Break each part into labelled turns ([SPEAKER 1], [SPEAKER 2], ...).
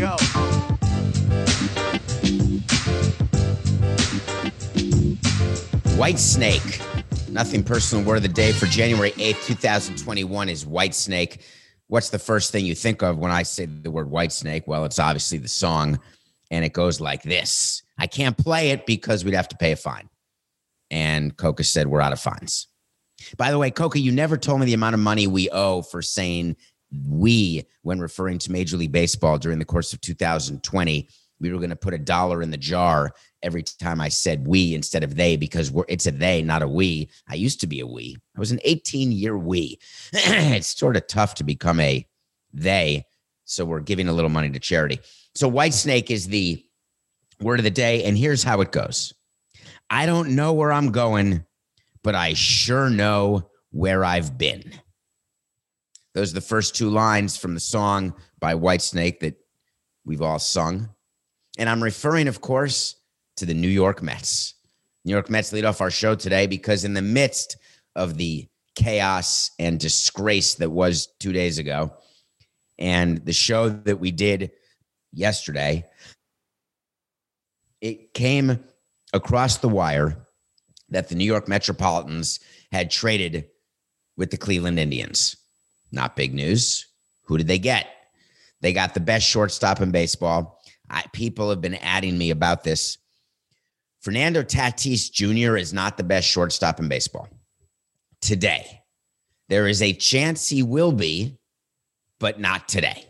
[SPEAKER 1] Go.
[SPEAKER 2] White Snake. Nothing personal word of the day for January 8th, 2021 is White Snake. What's the first thing you think of when I say the word White Snake? Well, it's obviously the song, and it goes like this. I can't play it because we'd have to pay a fine. And Coca said, We're out of fines. By the way, Coca, you never told me the amount of money we owe for saying we when referring to Major League Baseball during the course of 2020. We were going to put a dollar in the jar every time I said we instead of they because it's a they, not a we. I used to be a we. I was an 18 year we. it's sort of tough to become a they. So we're giving a little money to charity. So White Snake is the word of the day. And here's how it goes I don't know where I'm going, but I sure know where I've been. Those are the first two lines from the song by White Snake that we've all sung. And I'm referring, of course, to the New York Mets. New York Mets lead off our show today because, in the midst of the chaos and disgrace that was two days ago, and the show that we did yesterday, it came across the wire that the New York Metropolitans had traded with the Cleveland Indians. Not big news. Who did they get? They got the best shortstop in baseball. I, people have been adding me about this. Fernando Tatis Jr. is not the best shortstop in baseball today. There is a chance he will be, but not today.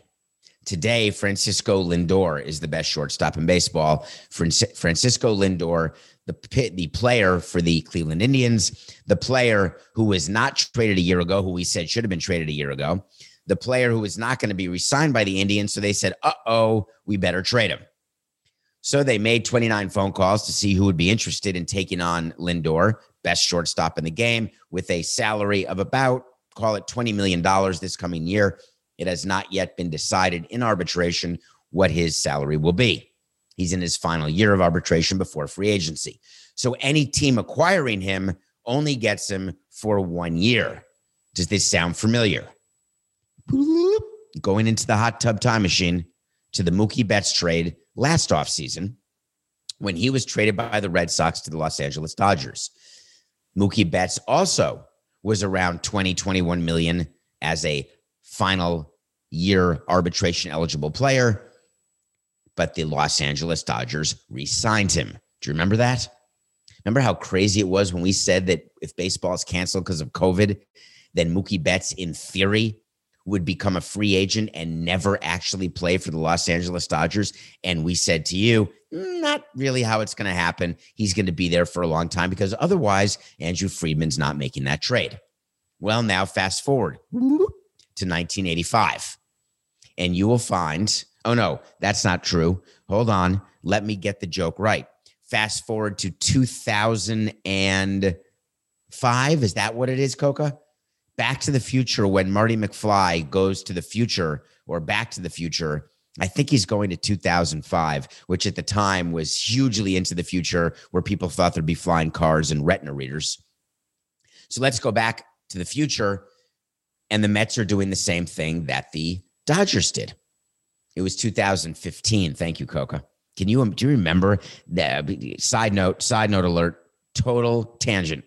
[SPEAKER 2] Today, Francisco Lindor is the best shortstop in baseball. Francisco Lindor, the the player for the Cleveland Indians, the player who was not traded a year ago, who we said should have been traded a year ago, the player who was not going to be re-signed by the Indians. So they said, "Uh oh, we better trade him." So they made 29 phone calls to see who would be interested in taking on Lindor, best shortstop in the game, with a salary of about call it 20 million dollars this coming year. It has not yet been decided in arbitration what his salary will be. He's in his final year of arbitration before free agency. So any team acquiring him only gets him for one year. Does this sound familiar? Going into the hot tub time machine to the Mookie Betts trade last offseason when he was traded by the Red Sox to the Los Angeles Dodgers. Mookie Betts also was around 20, 21 million as a final year arbitration eligible player, but the Los Angeles Dodgers re signed him. Do you remember that? Remember how crazy it was when we said that if baseball is canceled because of COVID, then Mookie Betts, in theory, would become a free agent and never actually play for the Los Angeles Dodgers. And we said to you, not really how it's going to happen. He's going to be there for a long time because otherwise, Andrew Friedman's not making that trade. Well, now fast forward to 1985 and you will find, oh no, that's not true. Hold on. Let me get the joke right. Fast forward to 2005. Is that what it is, Coca? Back to the Future, when Marty McFly goes to the future or Back to the Future, I think he's going to 2005, which at the time was hugely into the future where people thought there'd be flying cars and retina readers. So let's go back to the future. And the Mets are doing the same thing that the Dodgers did. It was 2015. Thank you, Coca. Can you um, do you remember that? Uh, side note, side note alert, total tangent.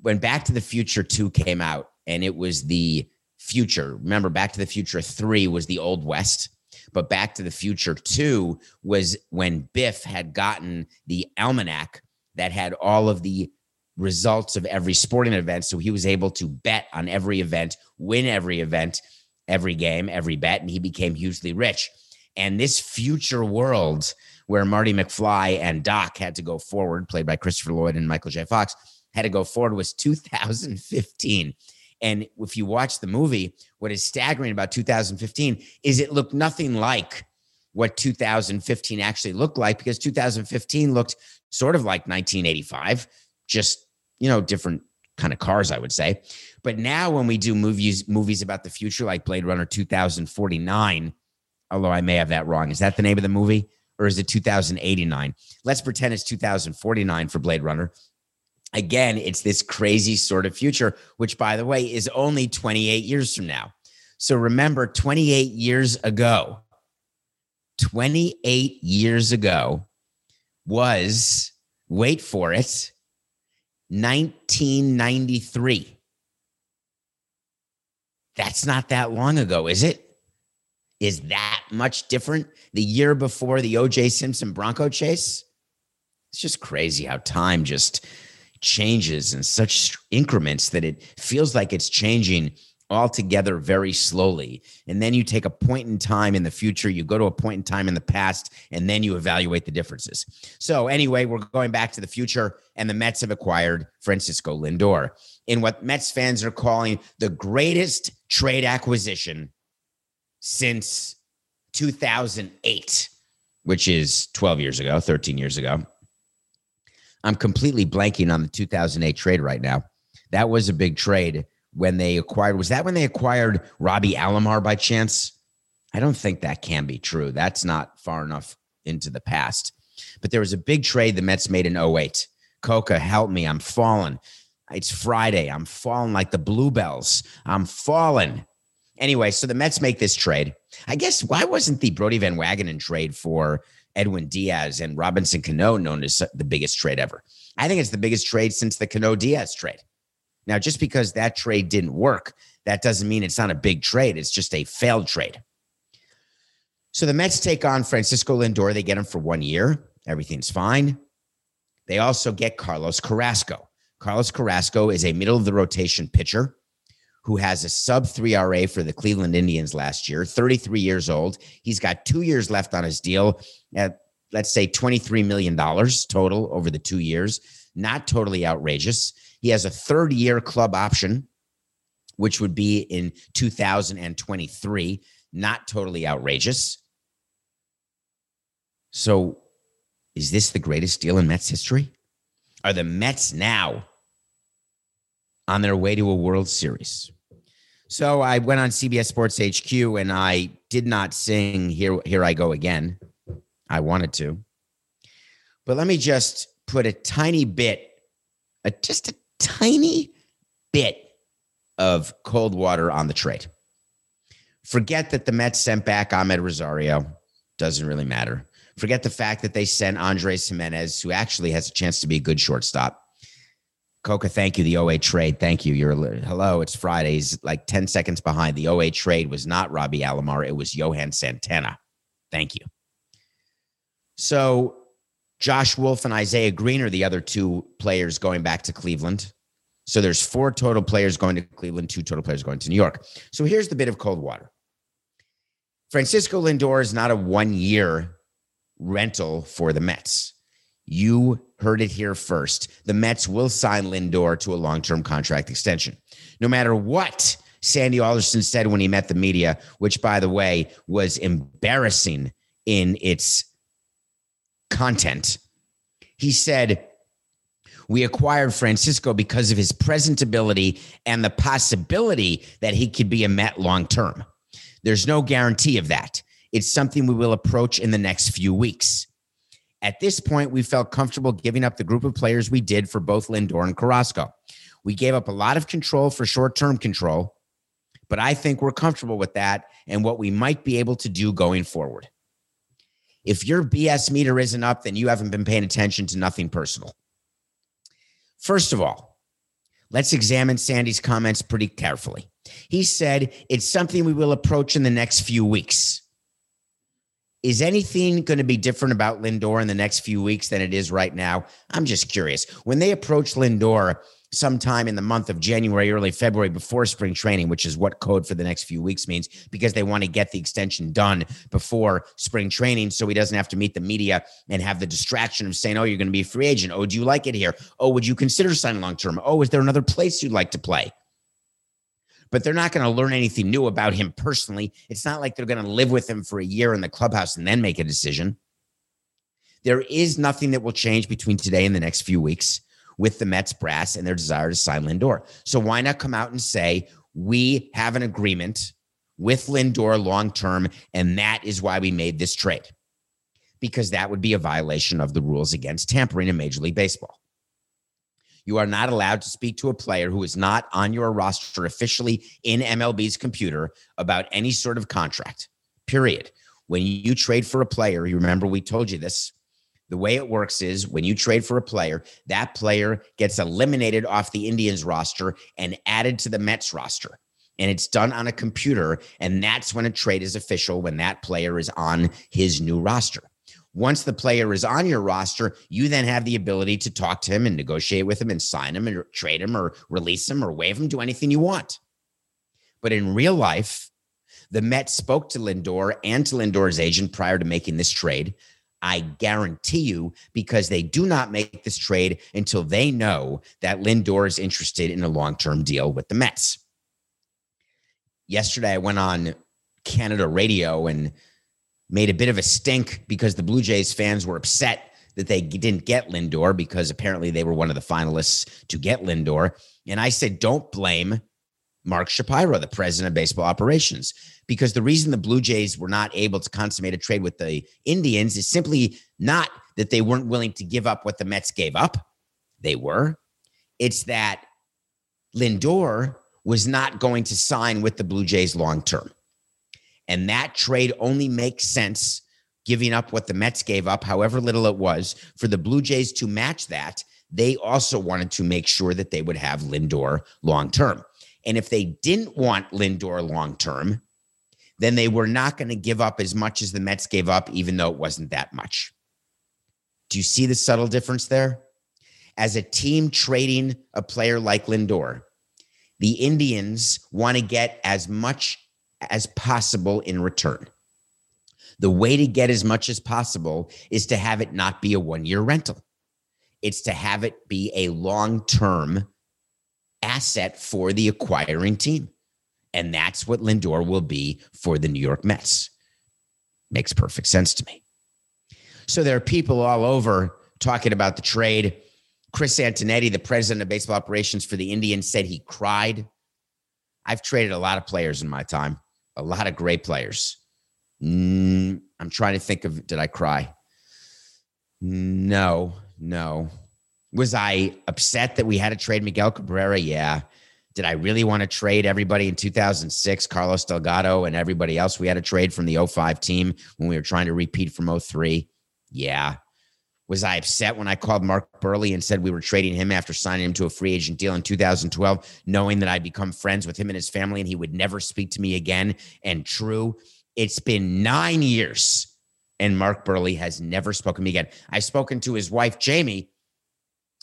[SPEAKER 2] When Back to the Future 2 came out, and it was the future. Remember, Back to the Future 3 was the Old West, but Back to the Future 2 was when Biff had gotten the almanac that had all of the results of every sporting event. So he was able to bet on every event, win every event every game, every bet, and he became hugely rich. And this future world where Marty McFly and Doc had to go forward, played by Christopher Lloyd and Michael J. Fox, had to go forward was 2015. And if you watch the movie, what is staggering about 2015 is it looked nothing like what 2015 actually looked like because 2015 looked sort of like 1985, just, you know, different kind of cars, I would say. But now when we do movies, movies about the future, like Blade Runner 2049, although I may have that wrong, is that the name of the movie? Or is it 2089? Let's pretend it's 2049 for Blade Runner. Again, it's this crazy sort of future, which by the way is only 28 years from now. So remember, 28 years ago, 28 years ago was, wait for it, 1993. That's not that long ago, is it? Is that much different? The year before the OJ Simpson Bronco chase? It's just crazy how time just changes in such increments that it feels like it's changing altogether very slowly. And then you take a point in time in the future, you go to a point in time in the past, and then you evaluate the differences. So, anyway, we're going back to the future, and the Mets have acquired Francisco Lindor in what Mets fans are calling the greatest trade acquisition since 2008, which is 12 years ago, 13 years ago. I'm completely blanking on the 2008 trade right now. That was a big trade when they acquired. Was that when they acquired Robbie Alomar by chance? I don't think that can be true. That's not far enough into the past. But there was a big trade the Mets made in 08. Coca, help me. I'm falling. It's Friday. I'm falling like the bluebells. I'm falling. Anyway, so the Mets make this trade. I guess why wasn't the Brodie Van Wagenen trade for Edwin Diaz and Robinson Cano known as the biggest trade ever? I think it's the biggest trade since the Cano Diaz trade. Now, just because that trade didn't work, that doesn't mean it's not a big trade. It's just a failed trade. So the Mets take on Francisco Lindor. They get him for one year. Everything's fine. They also get Carlos Carrasco. Carlos Carrasco is a middle of the rotation pitcher who has a sub 3 RA for the Cleveland Indians last year, 33 years old. He's got two years left on his deal at, let's say, $23 million total over the two years. Not totally outrageous. He has a third year club option, which would be in 2023. Not totally outrageous. So, is this the greatest deal in Mets history? Are the Mets now on their way to a World Series? So I went on CBS Sports HQ and I did not sing Here, Here I Go Again. I wanted to. But let me just put a tiny bit, a, just a tiny bit of cold water on the trade. Forget that the Mets sent back Amed Rosario. Doesn't really matter. Forget the fact that they sent Andres Gimenez, who actually has a chance to be a good shortstop. Coca, thank you. The OA trade. Thank you. You're hello. It's Fridays, like 10 seconds behind. The OA trade was not Robbie Alomar. It was Johan Santana. Thank you. So Josh Wolf and Isaiah Green are the other two players going back to Cleveland. So there's four total players going to Cleveland, two total players going to New York. So here's the bit of cold water. Francisco Lindor is not a one year rental for the Mets. You heard it here first. The Mets will sign Lindor to a long term contract extension. No matter what Sandy Alderson said when he met the media, which, by the way, was embarrassing in its content. He said, we acquired Francisco because of his presentability and the possibility that he could be a Met long term. There's no guarantee of that. It's something we will approach in the next few weeks. At this point, we felt comfortable giving up the group of players we did for both Lindor and Carrasco. We gave up a lot of control for short term control, but I think we're comfortable with that and what we might be able to do going forward. If your BS meter isn't up, then you haven't been paying attention to nothing personal. First of all, let's examine Sandy's comments pretty carefully. He said it's something we will approach in the next few weeks. Is anything going to be different about Lindor in the next few weeks than it is right now? I'm just curious. When they approach Lindor, sometime in the month of January, early February before spring training, which is what code for the next few weeks means, because they want to get the extension done before spring training so he doesn't have to meet the media and have the distraction of saying, Oh, you're going to be a free agent. Oh, do you like it here? Oh, would you consider signing long term? Oh, is there another place you'd like to play? but they're not going to learn anything new about him personally. It's not like they're going to live with him for a year in the clubhouse and then make a decision. There is nothing that will change between today and the next few weeks with the Mets brass and their desire to sign Lindor. So why not come out and say, we have an agreement with Lindor long term, and that is why we made this trade? Because that would be a violation of the rules against tampering in Major League Baseball. You are not allowed to speak to a player who is not on your roster officially in MLB's computer about any sort of contract, period. When you trade for a player, you remember we told you this. The way it works is when you trade for a player, that player gets eliminated off the Indians roster and added to the Mets roster. And it's done on a computer. And that's when a trade is official, when that player is on his new roster. Once the player is on your roster, you then have the ability to talk to him and negotiate with him and sign him and trade him or release him or waive him, do anything you want. But in real life, the Mets spoke to Lindor and to Lindor's agent prior to making this trade. I guarantee you, because they do not make this trade until they know that Lindor is interested in a long term deal with the Mets. Yesterday, I went on Canada radio and made a bit of a stink because the Blue Jays fans were upset that they didn't get Lindor because apparently they were one of the finalists to get Lindor. And I said, don't blame Mark Shapiro, the president of baseball operations, because the reason the Blue Jays were not able to consummate a trade with the Indians is simply not that they weren't willing to give up what the Mets gave up. They were. It's that Lindor was not going to sign with the Blue Jays long term. And that trade only makes sense giving up what the Mets gave up, however little it was, for the Blue Jays to match that. They also wanted to make sure that they would have Lindor long term. And if they didn't want Lindor long term, then they were not going to give up as much as the Mets gave up, even though it wasn't that much. Do you see the subtle difference there? As a team trading a player like Lindor, the Indians want to get as much as possible in return. The way to get as much as possible is to have it not be a one year rental, it's to have it be a long term asset for the acquiring team. And that's what Lindor will be for the New York Mets. Makes perfect sense to me. So there are people all over talking about the trade. Chris Antonetti, the president of baseball operations for the Indians, said he cried. I've traded a lot of players in my time a lot of great players. Mm, I'm trying to think of did I cry? No, no. Was I upset that we had to trade Miguel Cabrera? Yeah. Did I really want to trade everybody in 2006, Carlos Delgado and everybody else we had to trade from the 05 team when we were trying to repeat from 03? Yeah. Was I upset when I called Mark Buehrle and said we were trading him after signing him to a free agent deal in 2012, knowing that I'd become friends with him and his family and he would never speak to me again? And true, it's been nine years and Mark Buehrle has never spoken to me again. I've spoken to his wife, Jamie,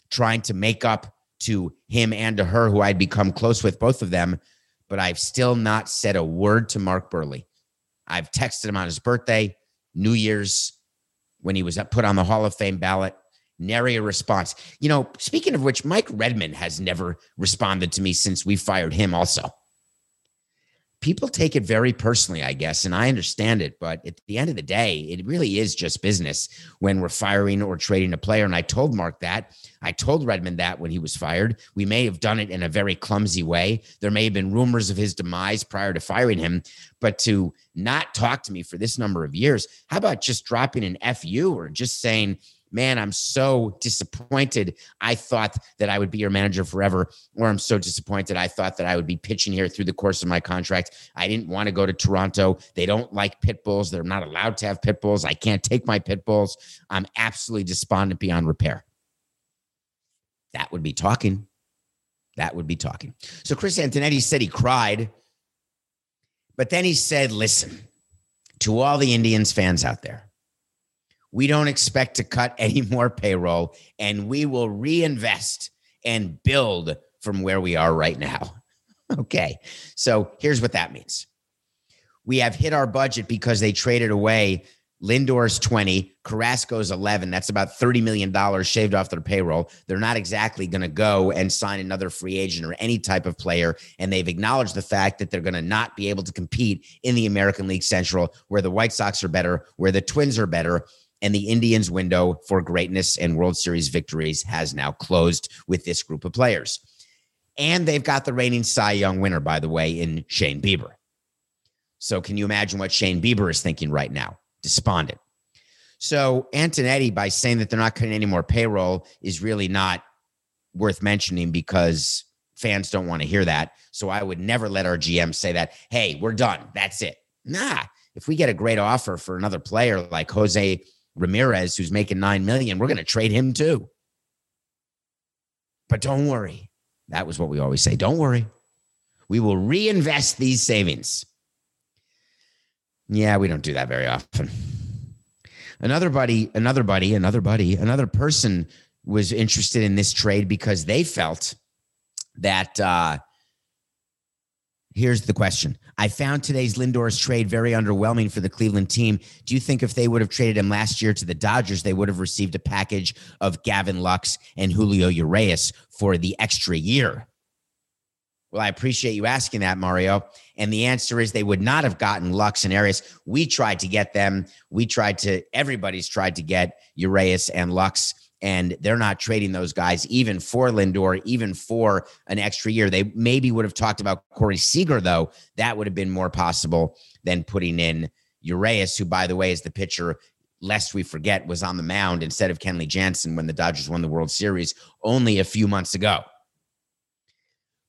[SPEAKER 2] trying to make up to him and to her, who I'd become close with, both of them, but I've still not said a word to Mark Buehrle. I've texted him on his birthday, New Year's, when he was put on the Hall of Fame ballot. Nary a response. You know, speaking of which, Mike Redmond has never responded to me since we fired him, also. People take it very personally, I guess, and I understand it. But at the end of the day, it really is just business when we're firing or trading a player. And I told Mark that. I told Redmond that when he was fired. We may have done it in a very clumsy way. There may have been rumors of his demise prior to firing him, but to not talk to me for this number of years, how about just dropping an FU or just saying, man, I'm so disappointed. I thought that I would be your manager forever, or I'm so disappointed. I thought that I would be pitching here through the course of my contract. I didn't want to go to Toronto. They don't like pit bulls. They're not allowed to have pit bulls. I can't take my pit bulls. I'm absolutely despondent beyond repair. That would be talking. That would be talking. So Chris Antonetti said he cried, but then he said, listen, to all the Indians fans out there, we don't expect to cut any more payroll and we will reinvest and build from where we are right now. Okay. So here's what that means we have hit our budget because they traded away Lindor's 20, Carrasco's 11. That's about $30 million shaved off their payroll. They're not exactly going to go and sign another free agent or any type of player. And they've acknowledged the fact that they're going to not be able to compete in the American League Central, where the White Sox are better, where the Twins are better. And the Indians' window for greatness and World Series victories has now closed with this group of players. And they've got the reigning Cy Young winner, by the way, in Shane Bieber. So, can you imagine what Shane Bieber is thinking right now? despondent. So Antonetti, by saying that they're not cutting any more payroll, is really not worth mentioning because fans don't want to hear that. So I would never let our GM say that, hey, we're done. That's it. Nah. If we get a great offer for another player like Jose Ramirez, who's making nine million, we're going to trade him too. But don't worry. That was what we always say. Don't worry. We will reinvest these savings. Yeah, we don't do that very often. Another buddy, another buddy, another buddy, another person was interested in this trade because they felt that uh here's the question. I found today's Lindor's trade very underwhelming for the Cleveland team. Do you think if they would have traded him last year to the Dodgers, they would have received a package of Gavin Lux and Julio Urias for the extra year? Well, I appreciate you asking that, Mario. And the answer is they would not have gotten Lux and Urias. We tried to get them. We tried to, everybody's tried to get Urias and Lux, and they're not trading those guys even for Lindor, even for an extra year. They maybe would have talked about Corey Seager, though. That would have been more possible than putting in Urias, who, by the way, is the pitcher lest we forget, was on the mound instead of Kenley Jansen when the Dodgers won the World Series only a few months ago.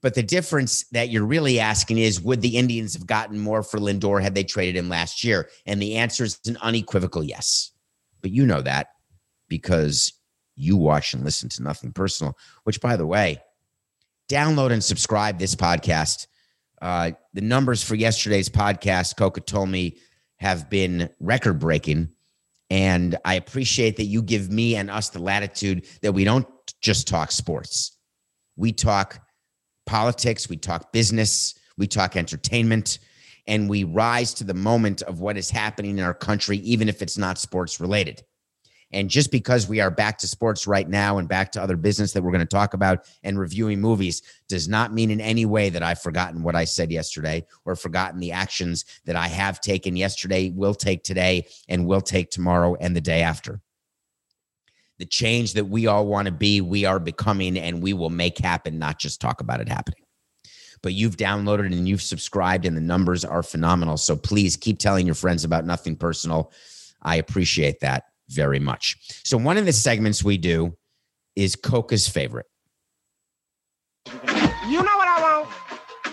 [SPEAKER 2] But the difference that you're really asking is would the Indians have gotten more for Lindor had they traded him last year? And the answer is an unequivocal yes. But you know that because you watch and listen to Nothing Personal, which, by the way, download and subscribe this podcast. Uh, the numbers for yesterday's podcast, Coca told me, have been record breaking. And I appreciate that you give me and us the latitude that we don't just talk sports. We talk politics, we talk business, we talk entertainment, and we rise to the moment of what is happening in our country, even if it's not sports related. And just because we are back to sports right now and back to other business that we're going to talk about and reviewing movies does not mean in any way that I've forgotten what I said yesterday or forgotten the actions that I have taken yesterday, will take today, and will take tomorrow and the day after the change that we all want to be, we are becoming, and we will make happen, not just talk about it happening. But you've downloaded and you've subscribed, and the numbers are phenomenal. So please keep telling your friends about nothing personal. I appreciate that very much. So, one of the segments we do is Coca's favorite.
[SPEAKER 3] You know what I want?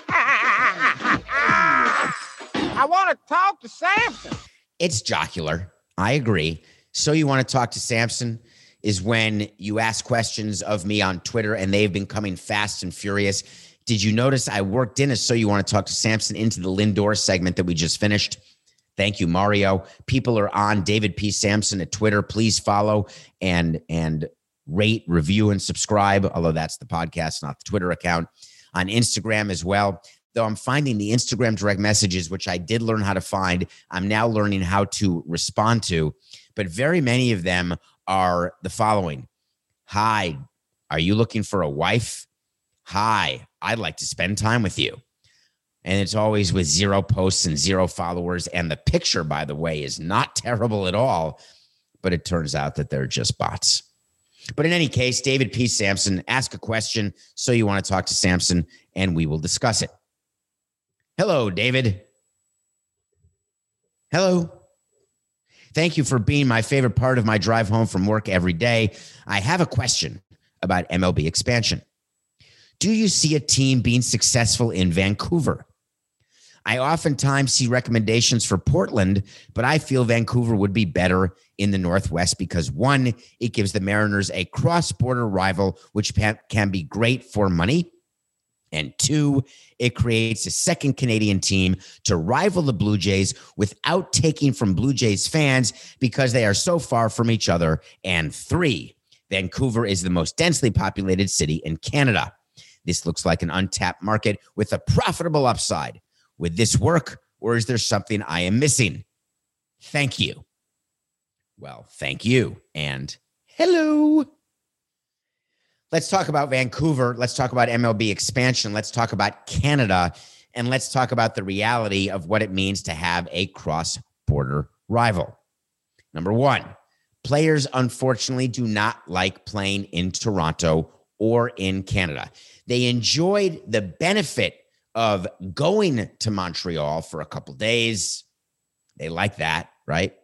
[SPEAKER 3] I want to talk to Samson.
[SPEAKER 2] It's jocular. I agree. So, you want to talk to Samson? is when you ask questions of me on Twitter and they've been coming fast and furious. Did you notice I worked in a So You Want to Talk to Samson into the Lindor segment that we just finished? Thank you, Mario. People are on David P. Samson at Twitter. Please follow and and rate, review, and subscribe. Although that's the podcast, not the Twitter account. On Instagram as well. Though I'm finding the Instagram direct messages, which I did learn how to find, I'm now learning how to respond to. But very many of them are the following Hi, are you looking for a wife? Hi, I'd like to spend time with you. And it's always with zero posts and zero followers. And the picture, by the way, is not terrible at all, but it turns out that they're just bots. But in any case, David P. Samson, ask a question. So you want to talk to Samson, and we will discuss it. Hello, David. Hello. Thank you for being my favorite part of my drive home from work every day. I have a question about MLB expansion. Do you see a team being successful in Vancouver? I oftentimes see recommendations for Portland, but I feel Vancouver would be better in the Northwest because one, it gives the Mariners a cross border rival, which can be great for money. And two, it creates a second Canadian team to rival the Blue Jays without taking from Blue Jays fans because they are so far from each other. And three, Vancouver is the most densely populated city in Canada. This looks like an untapped market with a profitable upside. Would this work, or is there something I am missing? Thank you. Well, thank you. And hello. Let's talk about Vancouver. Let's talk about MLB expansion. Let's talk about Canada. And let's talk about the reality of what it means to have a cross border rival. Number one, players unfortunately do not like playing in Toronto or in Canada. They enjoyed the benefit of going to Montreal for a couple days. They like that, right?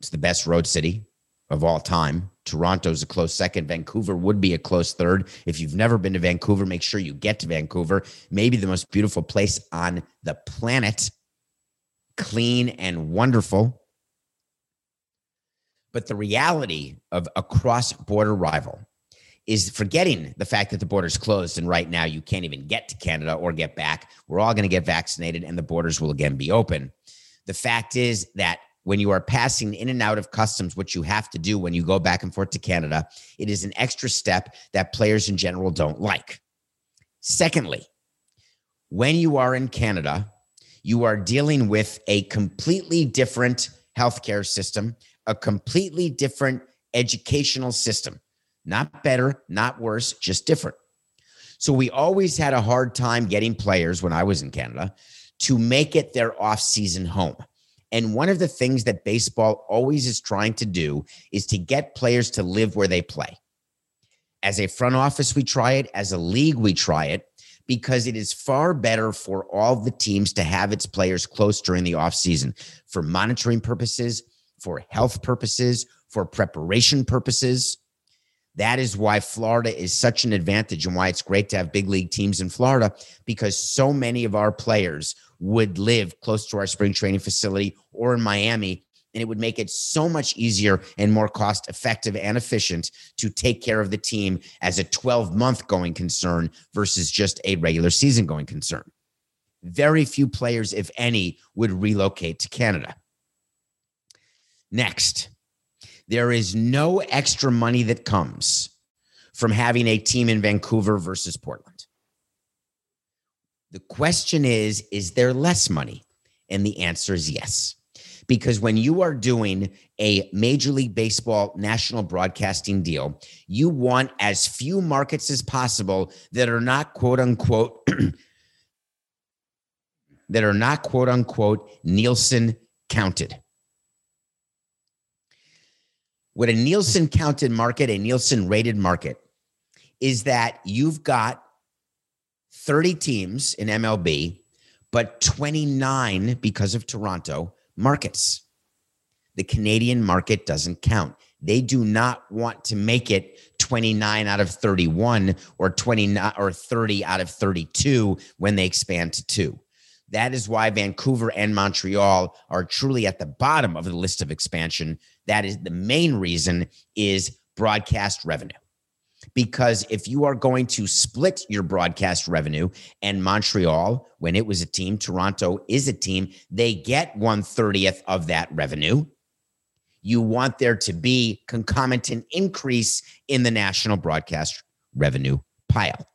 [SPEAKER 2] It's the best road city of all time. Toronto's a close second. Vancouver would be a close third. If you've never been to Vancouver, make sure you get to Vancouver. Maybe the most beautiful place on the planet. Clean and wonderful. But the reality of a cross border rival is forgetting the fact that the border's closed and right now you can't even get to Canada or get back. We're all going to get vaccinated and the borders will again be open. The fact is that when you are passing in and out of customs, what you have to do when you go back and forth to Canada, it is an extra step that players in general don't like. Secondly, when you are in Canada, you are dealing with a completely different healthcare system, a completely different educational system. Not better, not worse, just different. So we always had a hard time getting players when I was in Canada to make it their off-season home. And one of the things that baseball always is trying to do is to get players to live where they play. As a front office, we try it. As a league, we try it because it is far better for all the teams to have its players close during the offseason for monitoring purposes, for health purposes, for preparation purposes. That is why Florida is such an advantage and why it's great to have big league teams in Florida because so many of our players would live close to our spring training facility or in Miami. And it would make it so much easier and more cost effective and efficient to take care of the team as a 12 month going concern versus just a regular season going concern. Very few players, if any, would relocate to Canada. Next, there is no extra money that comes from having a team in Vancouver versus Portland. The question is Is there less money? And the answer is yes. Because when you are doing a Major League Baseball national broadcasting deal, you want as few markets as possible that are not quote unquote, that are not quote unquote Nielsen counted. What a Nielsen counted market, a Nielsen rated market, is that you've got 30 teams in MLB, but 29 because of Toronto markets. The Canadian market doesn't count. They do not want to make it 29 out of 31 or 29 or 30 out of 32 when they expand to two. That is why Vancouver and Montreal are truly at the bottom of the list of expansion. That is the main reason is broadcast revenue. Because if you are going to split your broadcast revenue and Montreal, when it was a team, Toronto is a team, they get 130th of that revenue. You want there to be concomitant increase in the national broadcast revenue pile.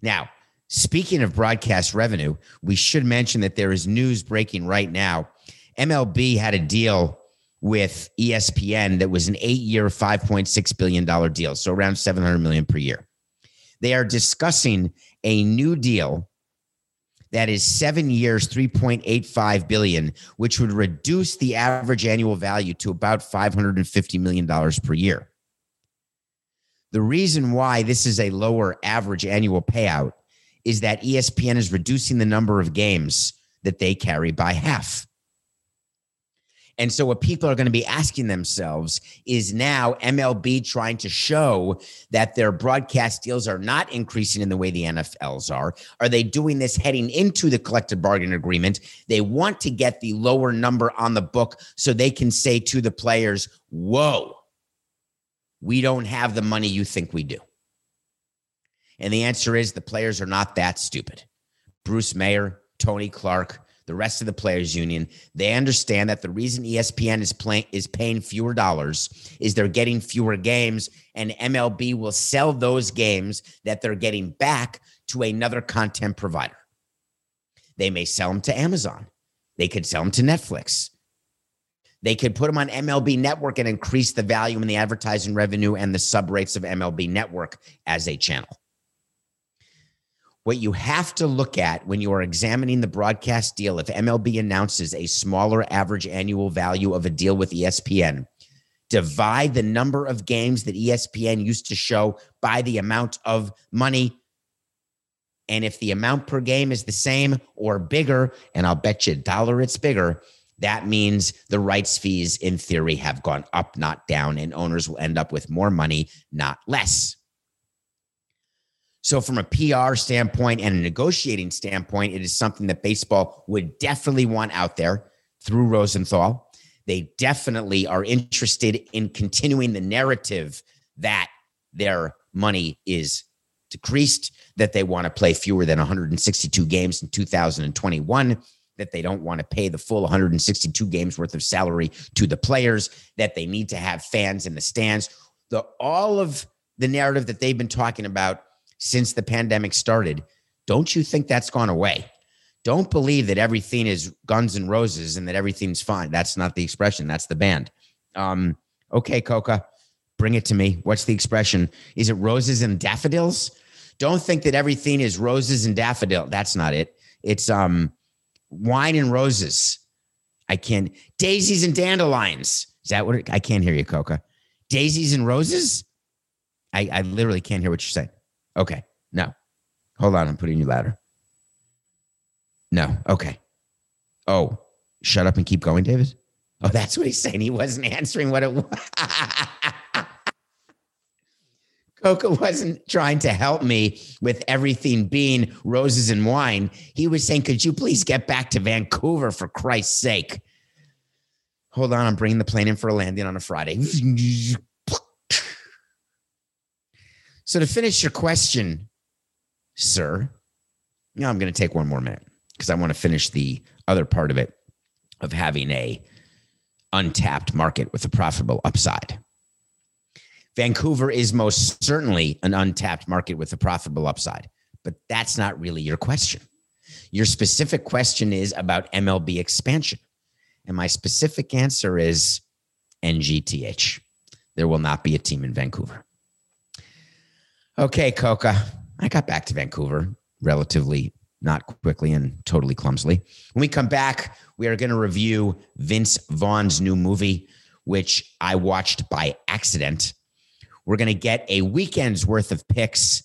[SPEAKER 2] Now, Speaking of broadcast revenue, we should mention that there is news breaking right now. MLB had a deal with ESPN that was an eight year, $5.6 billion deal, so around 700 million per year. They are discussing a new deal that is seven years, 3.85 billion, which would reduce the average annual value to about $550 million per year. The reason why this is a lower average annual payout is that ESPN is reducing the number of games that they carry by half. And so, what people are going to be asking themselves is now MLB trying to show that their broadcast deals are not increasing in the way the NFLs are. Are they doing this heading into the collective bargaining agreement? They want to get the lower number on the book so they can say to the players, Whoa, we don't have the money you think we do. And the answer is the players are not that stupid. Bruce Meyer, Tony Clark, the rest of the players union, they understand that the reason ESPN is playing is paying fewer dollars is they're getting fewer games and MLB will sell those games that they're getting back to another content provider. They may sell them to Amazon. They could sell them to Netflix. They could put them on MLB Network and increase the value in the advertising revenue and the sub rates of MLB Network as a channel. What you have to look at when you are examining the broadcast deal, if MLB announces a smaller average annual value of a deal with ESPN, divide the number of games that ESPN used to show by the amount of money. And if the amount per game is the same or bigger, and I'll bet you a dollar it's bigger, that means the rights fees, in theory, have gone up, not down, and owners will end up with more money, not less. So, from a PR standpoint and a negotiating standpoint, it is something that baseball would definitely want out there through Rosenthal. They definitely are interested in continuing the narrative that their money is decreased, that they want to play fewer than 162 games in 2021, that they don't want to pay the full 162 games worth of salary to the players, that they need to have fans in the stands. The all of the narrative that they've been talking about since the pandemic started, don't you think that's gone away? Don't believe that everything is guns and roses and that everything's fine. That's not the expression. That's the band. Um, okay, Coca, bring it to me. What's the expression? Is it roses and daffodils? Don't think that everything is roses and daffodil. That's not it. It's um wine and roses. I can't daisies and dandelions. Is that what it, I can't hear you, Coca? Daisies and roses? I, I literally can't hear what you're saying. Okay. No. Hold on. I'm putting you louder. No. Okay. Oh, shut up and keep going, David. Oh, that's what he's saying. He wasn't answering what it was. Coca wasn't trying to help me with everything being roses and wine. He was saying, Could you please get back to Vancouver for Christ's sake? Hold on. I'm bringing the plane in for a landing on a Friday. So, to finish your question, sir, now I'm going to take one more minute because I want to finish the other part of it of having a untapped market with a profitable upside. Vancouver is most certainly an untapped market with a profitable upside, but that's not really your question. Your specific question is about MLB expansion. And my specific answer is NGTH. There will not be a team in Vancouver. Okay, Coca. I got back to Vancouver relatively not quickly and totally clumsily. When we come back, we are going to review Vince Vaughn's new movie, which I watched by accident. We're going to get a weekend's worth of picks,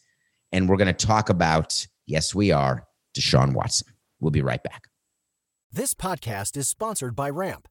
[SPEAKER 2] and we're going to talk about, yes, we are, Deshaun Watson. We'll be right back.
[SPEAKER 4] This podcast is sponsored by Ramp.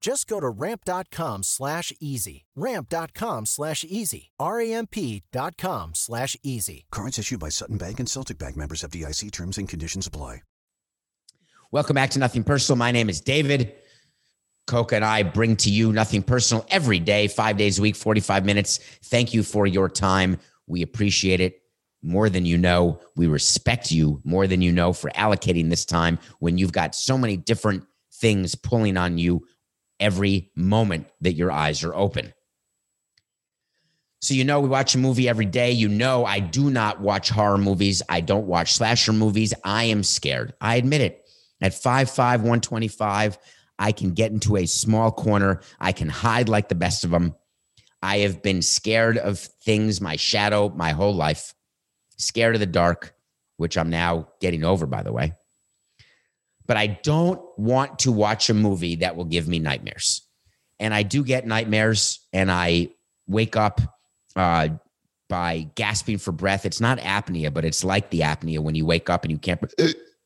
[SPEAKER 4] Just go to ramp.com slash easy. Ramp.com slash easy. R-A-M-P.com slash easy.
[SPEAKER 5] Cards issued by Sutton Bank and Celtic Bank members of DIC terms and conditions apply.
[SPEAKER 2] Welcome back to Nothing Personal. My name is David. Coca and I bring to you Nothing Personal every day, five days a week, 45 minutes. Thank you for your time. We appreciate it more than you know. We respect you more than you know for allocating this time when you've got so many different things pulling on you every moment that your eyes are open. So, you know, we watch a movie every day. You know, I do not watch horror movies. I don't watch slasher movies. I am scared. I admit it. At 5'5, 125, I can get into a small corner. I can hide like the best of them. I have been scared of things, my shadow, my whole life. Scared of the dark, which I'm now getting over, by the way. But I don't want to watch a movie that will give me nightmares. And I do get nightmares, and I wake up uh, by gasping for breath. It's not apnea, but it's like the apnea when you wake up and you can't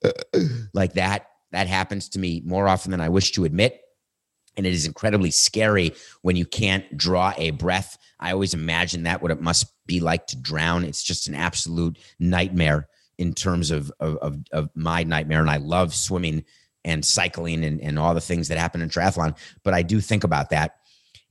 [SPEAKER 2] like that. That happens to me more often than I wish to admit. And it is incredibly scary when you can't draw a breath. I always imagine that what it must be like to drown. It's just an absolute nightmare in terms of of, of, of my nightmare. And I love swimming and cycling and, and all the things that happen in triathlon. But I do think about that.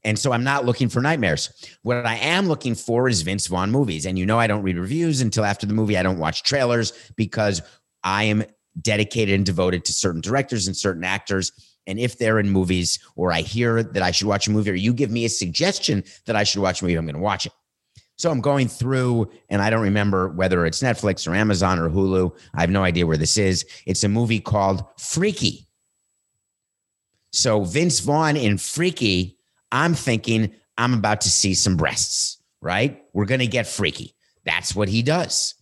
[SPEAKER 2] And so I'm not looking for nightmares. What I am looking for is Vince Vaughn movies. And you know, I don't read reviews until after the movie. I don't watch trailers because I am dedicated and devoted to certain directors and certain actors. And if they're in movies or I hear that I should watch a movie or you give me a suggestion that I should watch a movie, I'm going to watch it. So I'm going through and I don't remember whether it's Netflix or Amazon or Hulu. I have no idea where this is. It's a movie called Freaky. So Vince Vaughn in Freaky, I'm thinking I'm about to see some breasts, right? We're going to get freaky. That's what he does.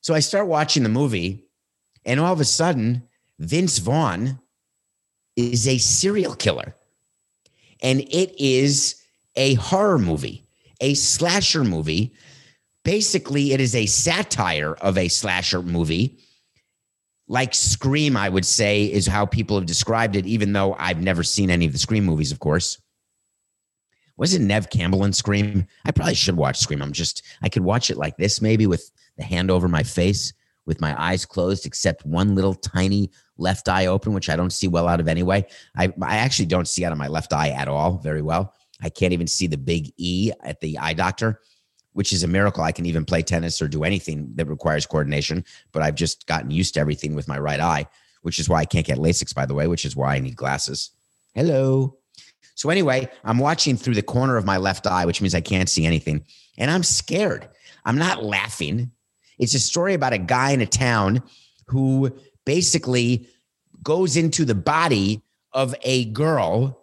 [SPEAKER 2] So I start watching the movie and all of a sudden Vince Vaughn is a serial killer. And it is a horror movie, a slasher movie. Basically, it is a satire of a slasher movie. Like Scream, I would say, is how people have described it, even though I've never seen any of the Scream movies, of course. Was it Neve Campbell in Scream? I probably should watch Scream. I'm just, I could watch it like this, maybe with the hand over my face, with my eyes closed, except one little tiny left eye open, which I don't see well out of anyway. I, I actually don't see out of my left eye at all very well. I can't even see the big E at the eye doctor, which is a miracle. I can even play tennis or do anything that requires coordination, but I've just gotten used to everything with my right eye, which is why I can't get LASIK, by the way, which is why I need glasses. Hello. So, anyway, I'm watching through the corner of my left eye, which means I can't see anything. And I'm scared. I'm not laughing. It's a story about a guy in a town who basically goes into the body of a girl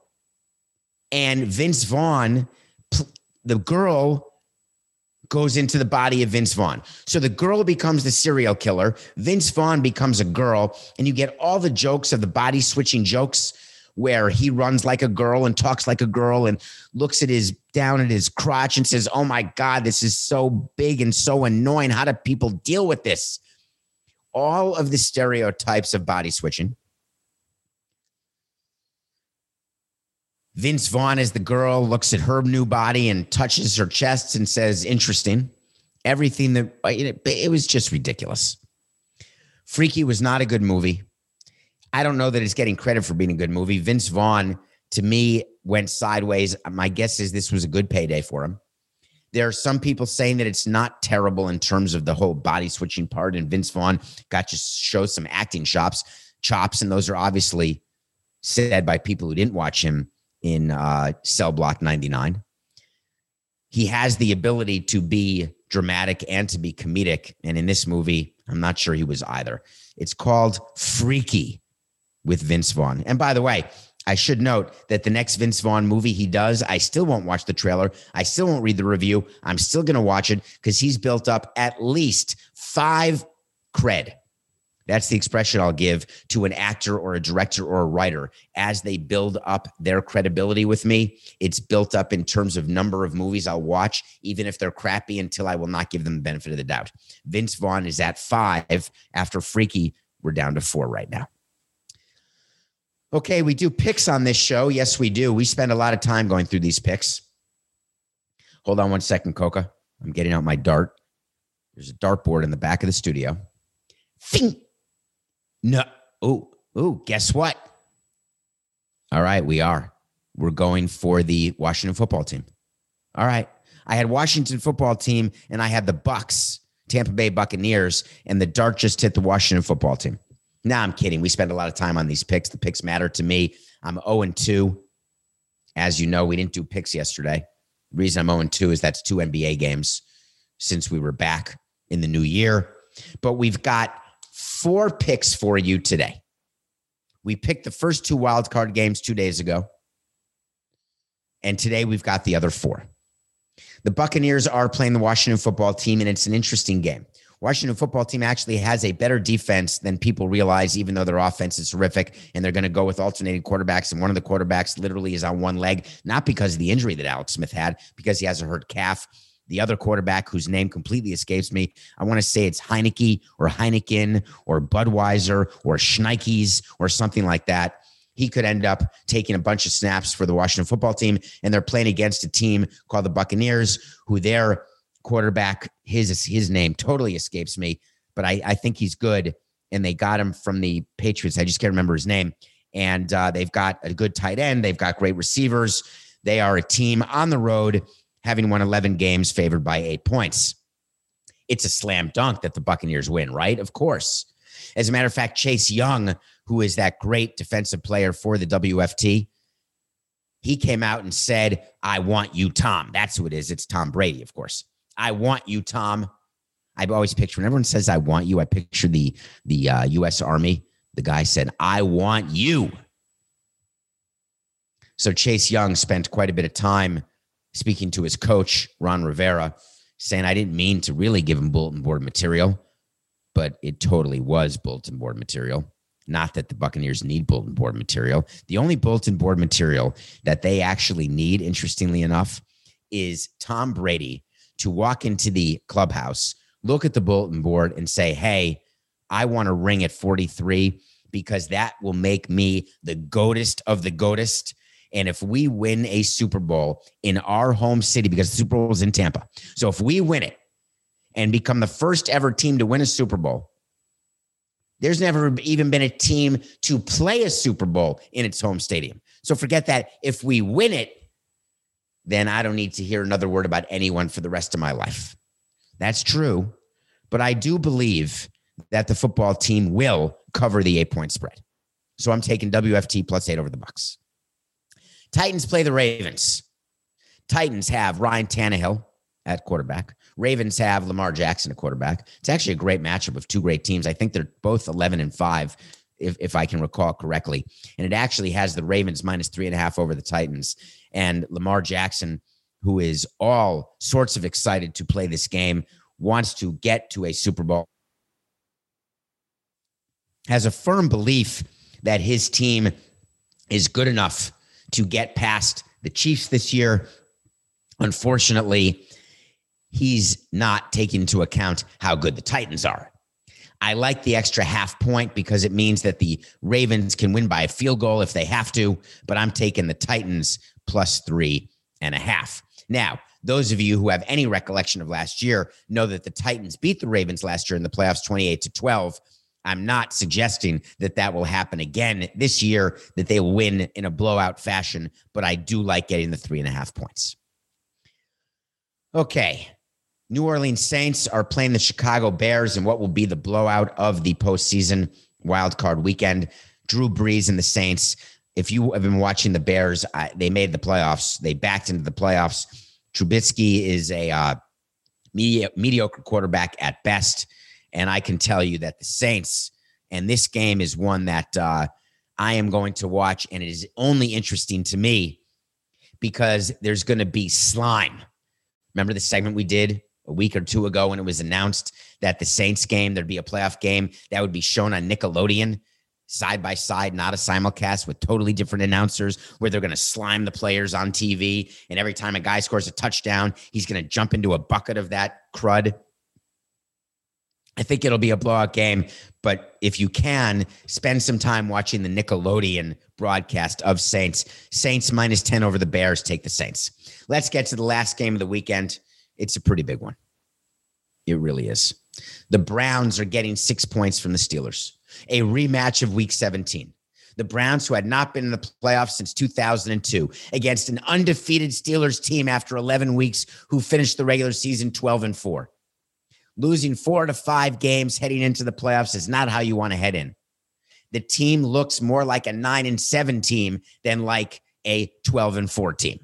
[SPEAKER 2] and Vince Vaughn, the girl goes into the body of Vince Vaughn. So the girl becomes the serial killer. Vince Vaughn becomes a girl, and you get all the jokes of the body switching jokes where he runs like a girl and talks like a girl and looks at his down at his crotch and says, Oh my God, this is so big and so annoying. How do people deal with this? All of the stereotypes of body switching. Vince Vaughn as the girl looks at her new body and touches her chest and says, Interesting. Everything that uh, it, it was just ridiculous. Freaky was not a good movie. I don't know that it's getting credit for being a good movie. Vince Vaughn, to me, went sideways. My guess is this was a good payday for him. There are some people saying that it's not terrible in terms of the whole body switching part, and Vince Vaughn got to show some acting chops, chops, and those are obviously said by people who didn't watch him in uh, Cell Block 99. He has the ability to be dramatic and to be comedic. And in this movie, I'm not sure he was either. It's called Freaky with Vince Vaughn. And by the way, I should note that the next Vince Vaughn movie he does, I still won't watch the trailer. I still won't read the review. I'm still going to watch it because he's built up at least five cred that's the expression I'll give to an actor or a director or a writer as they build up their credibility with me. It's built up in terms of number of movies I'll watch, even if they're crappy, until I will not give them the benefit of the doubt. Vince Vaughn is at five. After Freaky, we're down to four right now. Okay, we do picks on this show. Yes, we do. We spend a lot of time going through these picks. Hold on one second, Coca. I'm getting out my dart. There's a dartboard in the back of the studio. No. Oh, oh, guess what? All right, we are. We're going for the Washington football team. All right. I had Washington football team and I had the Bucks, Tampa Bay Buccaneers, and the dart just hit the Washington football team. Now I'm kidding. We spend a lot of time on these picks. The picks matter to me. I'm 0 and 2. As you know, we didn't do picks yesterday. The reason I'm 0 and 2 is that's two NBA games since we were back in the new year. But we've got four picks for you today. We picked the first two wild card games two days ago. And today we've got the other four. The Buccaneers are playing the Washington football team, and it's an interesting game. Washington football team actually has a better defense than people realize, even though their offense is terrific. And they're going to go with alternating quarterbacks. And one of the quarterbacks literally is on one leg, not because of the injury that Alex Smith had, because he has a hurt calf the other quarterback whose name completely escapes me. I want to say it's Heinicke or Heineken or Budweiser or Schneikes or something like that. He could end up taking a bunch of snaps for the Washington football team, and they're playing against a team called the Buccaneers, who their quarterback, his his name totally escapes me, but I, I think he's good. And they got him from the Patriots. I just can't remember his name. And uh, they've got a good tight end. They've got great receivers. They are a team on the road having won 11 games favored by eight points. It's a slam dunk that the Buccaneers win, right? Of course. As a matter of fact, Chase Young, who is that great defensive player for the WFT, he came out and said, I want you, Tom. That's who it is. It's Tom Brady, of course. I want you, Tom. I've always pictured when everyone says I want you, I picture the the uh, U.S. Army. The guy said, I want you. So Chase Young spent quite a bit of time speaking to his coach, Ron Rivera, saying, I didn't mean to really give him bulletin board material, but it totally was bulletin board material. Not that the Buccaneers need bulletin board material. The only bulletin board material that they actually need, interestingly enough, is Tom Brady to walk into the clubhouse, look at the bulletin board, and say, Hey, I want to ring at 43 because that will make me the goatest of the goatest and if we win a Super Bowl in our home city, because the Super Bowl is in Tampa. So if we win it and become the first ever team to win a Super Bowl, there's never even been a team to play a Super Bowl in its home stadium. So forget that. If we win it, then I don't need to hear another word about anyone for the rest of my life. That's true. But I do believe that the football team will cover the eight point spread. So I'm taking WFT plus eight over the Bucks. Titans play the Ravens. Titans have Ryan Tannehill at quarterback. Ravens have Lamar Jackson at quarterback. It's actually a great matchup of two great teams. I think they're both 11 and 5, if, if I can recall correctly. And it actually has the Ravens minus three and a half over the Titans. And Lamar Jackson, who is all sorts of excited to play this game, wants to get to a Super Bowl, has a firm belief that his team is good enough to get past the Chiefs this year. Unfortunately, he's not taking into account how good the Titans are. I like the extra half point because it means that the Ravens can win by a field goal if they have to, but I'm taking the Titans plus three and a half. Now, those of you who have any recollection of last year know that the Titans beat the Ravens last year in the playoffs 28 to 12. I'm not suggesting that that will happen again this year, that they will win in a blowout fashion, but I do like getting the three and a half points. Okay. New Orleans Saints are playing the Chicago Bears in what will be the blowout of the postseason wildcard weekend. Drew Brees and the Saints. If you have been watching the Bears, I, they made the playoffs. They backed into the playoffs. Trubisky is a uh, medi- mediocre quarterback at best. And I can tell you that the Saints, and this game is one that uh, I am going to watch, and it is only interesting to me because there's going to be slime. Remember the segment we did a week or two ago when it was announced that the Saints game, there'd be a playoff game that would be shown on Nickelodeon side by side, not a simulcast with totally different announcers where they're going to slime the players on TV. And every time a guy scores a touchdown, he's going to jump into a bucket of that crud. I think it'll be a blowout game, but if you can, spend some time watching the Nickelodeon broadcast of Saints. Saints minus 10 over the Bears. Take the Saints. Let's get to the last game of the weekend. It's a pretty big one. It really is. The Browns are getting six points from the Steelers, a rematch of week 17. The Browns, who had not been in the playoffs since 2002, against an undefeated Steelers team after 11 weeks, who finished the regular season 12 and 4 losing four to five games heading into the playoffs is not how you want to head in. The team looks more like a nine and seven team than like a 12 and four team.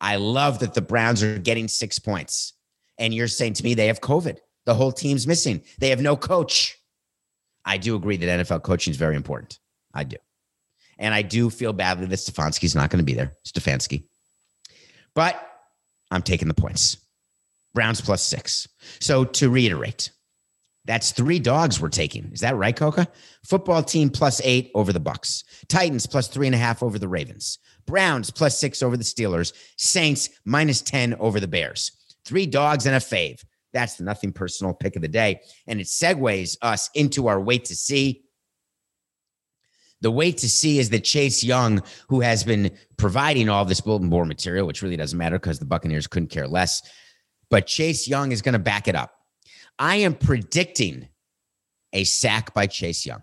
[SPEAKER 2] I love that the Browns are getting six points. And you're saying to me they have COVID. The whole team's missing. They have no coach. I do agree that NFL coaching is very important. I do. And I do feel badly that Stefanski's not going to be there, Stefanski. But I'm taking the points. Browns plus six. So to reiterate, that's three dogs we're taking. Is that right, Coca? Football team plus eight over the Bucks. Titans plus three and a half over the Ravens. Browns plus six over the Steelers. Saints minus 10 over the Bears. Three dogs and a fave. That's the nothing personal pick of the day. And it segues us into our wait to see. The wait to see is that Chase Young, who has been providing all this bulletin board material, which really doesn't matter because the Buccaneers couldn't care less, but Chase Young is going to back it up. I am predicting a sack by Chase Young.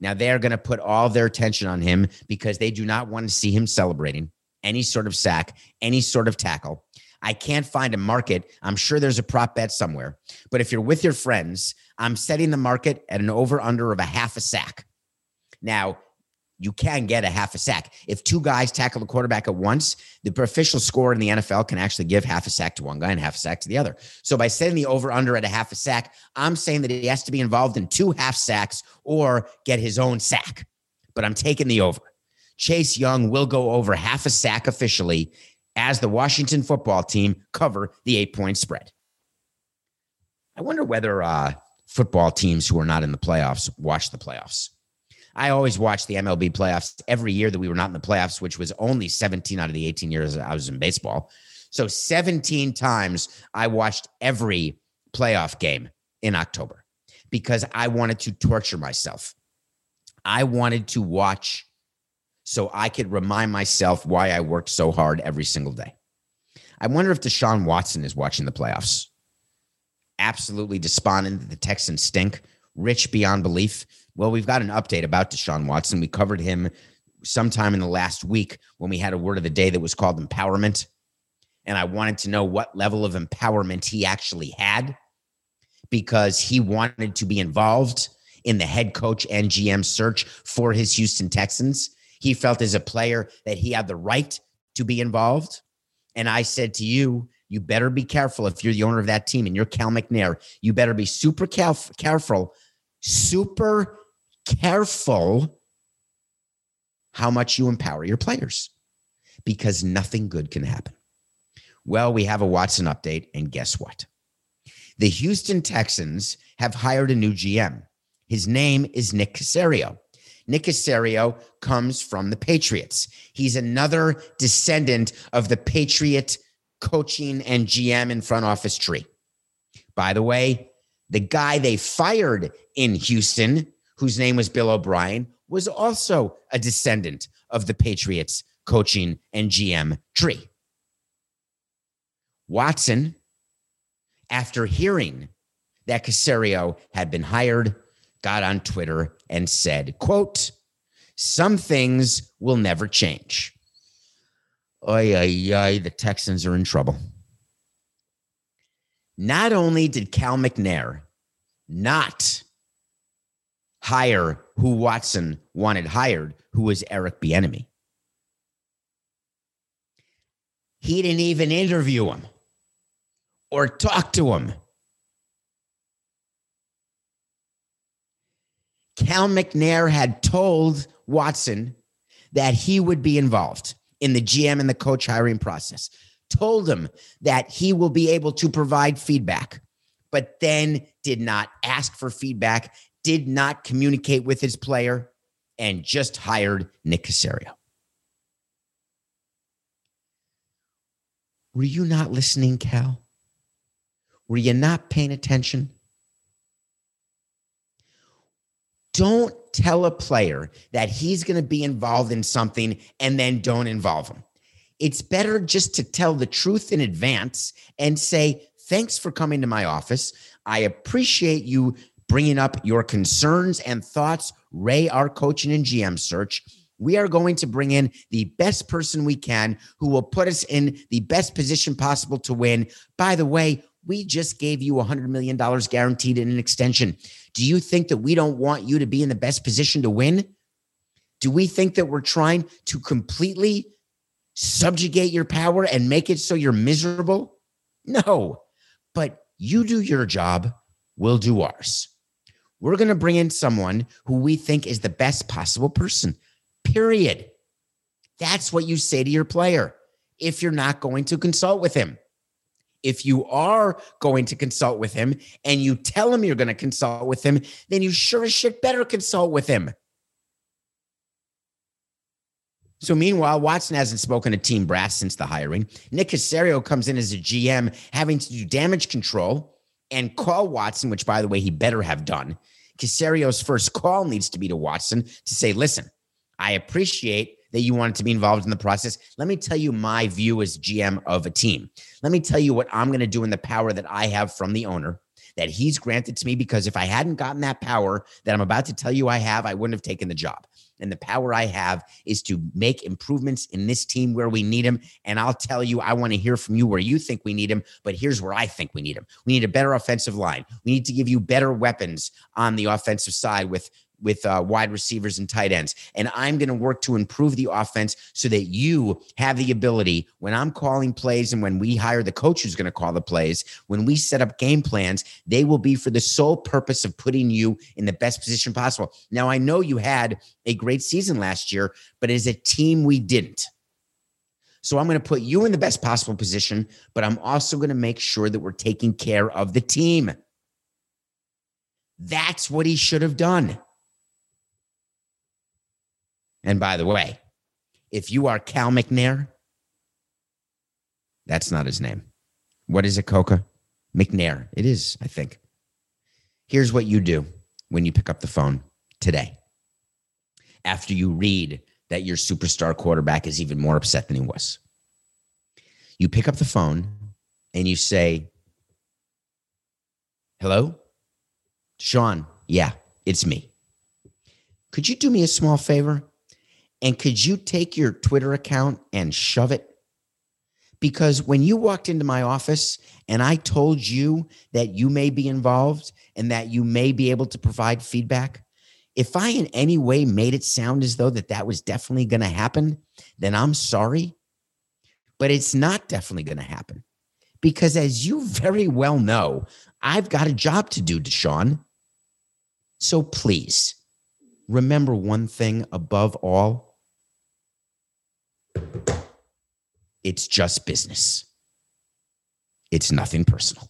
[SPEAKER 2] Now they're going to put all their attention on him because they do not want to see him celebrating any sort of sack, any sort of tackle. I can't find a market. I'm sure there's a prop bet somewhere. But if you're with your friends, I'm setting the market at an over under of a half a sack. Now, you can get a half a sack. If two guys tackle the quarterback at once, the official score in the NFL can actually give half a sack to one guy and half a sack to the other. So by setting the over under at a half a sack, I'm saying that he has to be involved in two half sacks or get his own sack. But I'm taking the over. Chase Young will go over half a sack officially as the Washington football team cover the eight point spread. I wonder whether uh, football teams who are not in the playoffs watch the playoffs. I always watched the MLB playoffs every year that we were not in the playoffs, which was only 17 out of the 18 years I was in baseball. So 17 times I watched every playoff game in October because I wanted to torture myself. I wanted to watch so I could remind myself why I worked so hard every single day. I wonder if Deshaun Watson is watching the playoffs. Absolutely despondent that the Texans stink, rich beyond belief. Well, we've got an update about Deshaun Watson. We covered him sometime in the last week when we had a word of the day that was called empowerment. And I wanted to know what level of empowerment he actually had because he wanted to be involved in the head coach and GM search for his Houston Texans. He felt as a player that he had the right to be involved. And I said to you, you better be careful if you're the owner of that team and you're Cal McNair. You better be super careful, super careful how much you empower your players because nothing good can happen. Well, we have a Watson update, and guess what? The Houston Texans have hired a new GM. His name is Nick Caserio. Nick Caserio comes from the Patriots. He's another descendant of the Patriot coaching and GM in front office tree. By the way, the guy they fired in Houston whose name was Bill O'Brien, was also a descendant of the Patriots coaching and GM tree. Watson, after hearing that Caserio had been hired, got on Twitter and said, quote, some things will never change. Oy, oy, oy, the Texans are in trouble. Not only did Cal McNair not hire who Watson wanted hired, who was Eric Bieniemy. He didn't even interview him or talk to him. Cal McNair had told Watson that he would be involved in the GM and the coach hiring process, told him that he will be able to provide feedback, but then did not ask for feedback, did not communicate with his player and just hired Nick Caserio. Were you not listening, Cal? Were you not paying attention? Don't tell a player that he's going to be involved in something and then don't involve him. It's better just to tell the truth in advance and say, Thanks for coming to my office. I appreciate you bringing up your concerns and thoughts. Ray, our coaching and GM search. We are going to bring in the best person we can who will put us in the best position possible to win. By the way, we just gave you $100 million guaranteed in an extension. Do you think that we don't want you to be in the best position to win? Do we think that we're trying to completely subjugate your power and make it so you're miserable? No, but you do your job, we'll do ours. We're going to bring in someone who we think is the best possible person, period. That's what you say to your player if you're not going to consult with him. If you are going to consult with him and you tell him you're going to consult with him, then you sure as shit better consult with him. So meanwhile, Watson hasn't spoken to team brass since the hiring. Nick Caserio comes in as a GM, having to do damage control and call Watson, which by the way, he better have done. Caserio's first call needs to be to Watson to say, listen, I appreciate that you wanted to be involved in the process. Let me tell you my view as GM of a team. Let me tell you what I'm going to do in the power that I have from the owner that he's granted to me because if I hadn't gotten that power that I'm about to tell you I have, I wouldn't have taken the job. And the power I have is to make improvements in this team where we need him. And I'll tell you, I want to hear from you where you think we need him, but here's where I think we need him. We need a better offensive line. We need to give you better weapons on the offensive side with with uh, wide receivers and tight ends. And I'm going to work to improve the offense so that you have the ability when I'm calling plays and when we hire the coach who's going to call the plays, when we set up game plans, they will be for the sole purpose of putting you in the best position possible. Now, I know you had a great season last year, but as a team, we didn't. So I'm going to put you in the best possible position, but I'm also going to make sure that we're taking care of the team. That's what he should have done. And by the way, if you are Cal McNair, that's not his name. What is it, Coca? McNair. It is, I think. Here's what you do when you pick up the phone today. After you read that your superstar quarterback is even more upset than he was, you pick up the phone and you say, Hello? Sean, yeah, it's me. Could you do me a small favor? And could you take your Twitter account and shove it? Because when you walked into my office and I told you that you may be involved and that you may be able to provide feedback, if I in any way made it sound as though that that was definitely going to happen, then I'm sorry. But it's not definitely going to happen. Because as you very well know, I've got a job to do, Deshaun. So please remember one thing above all it's just business, it's nothing personal.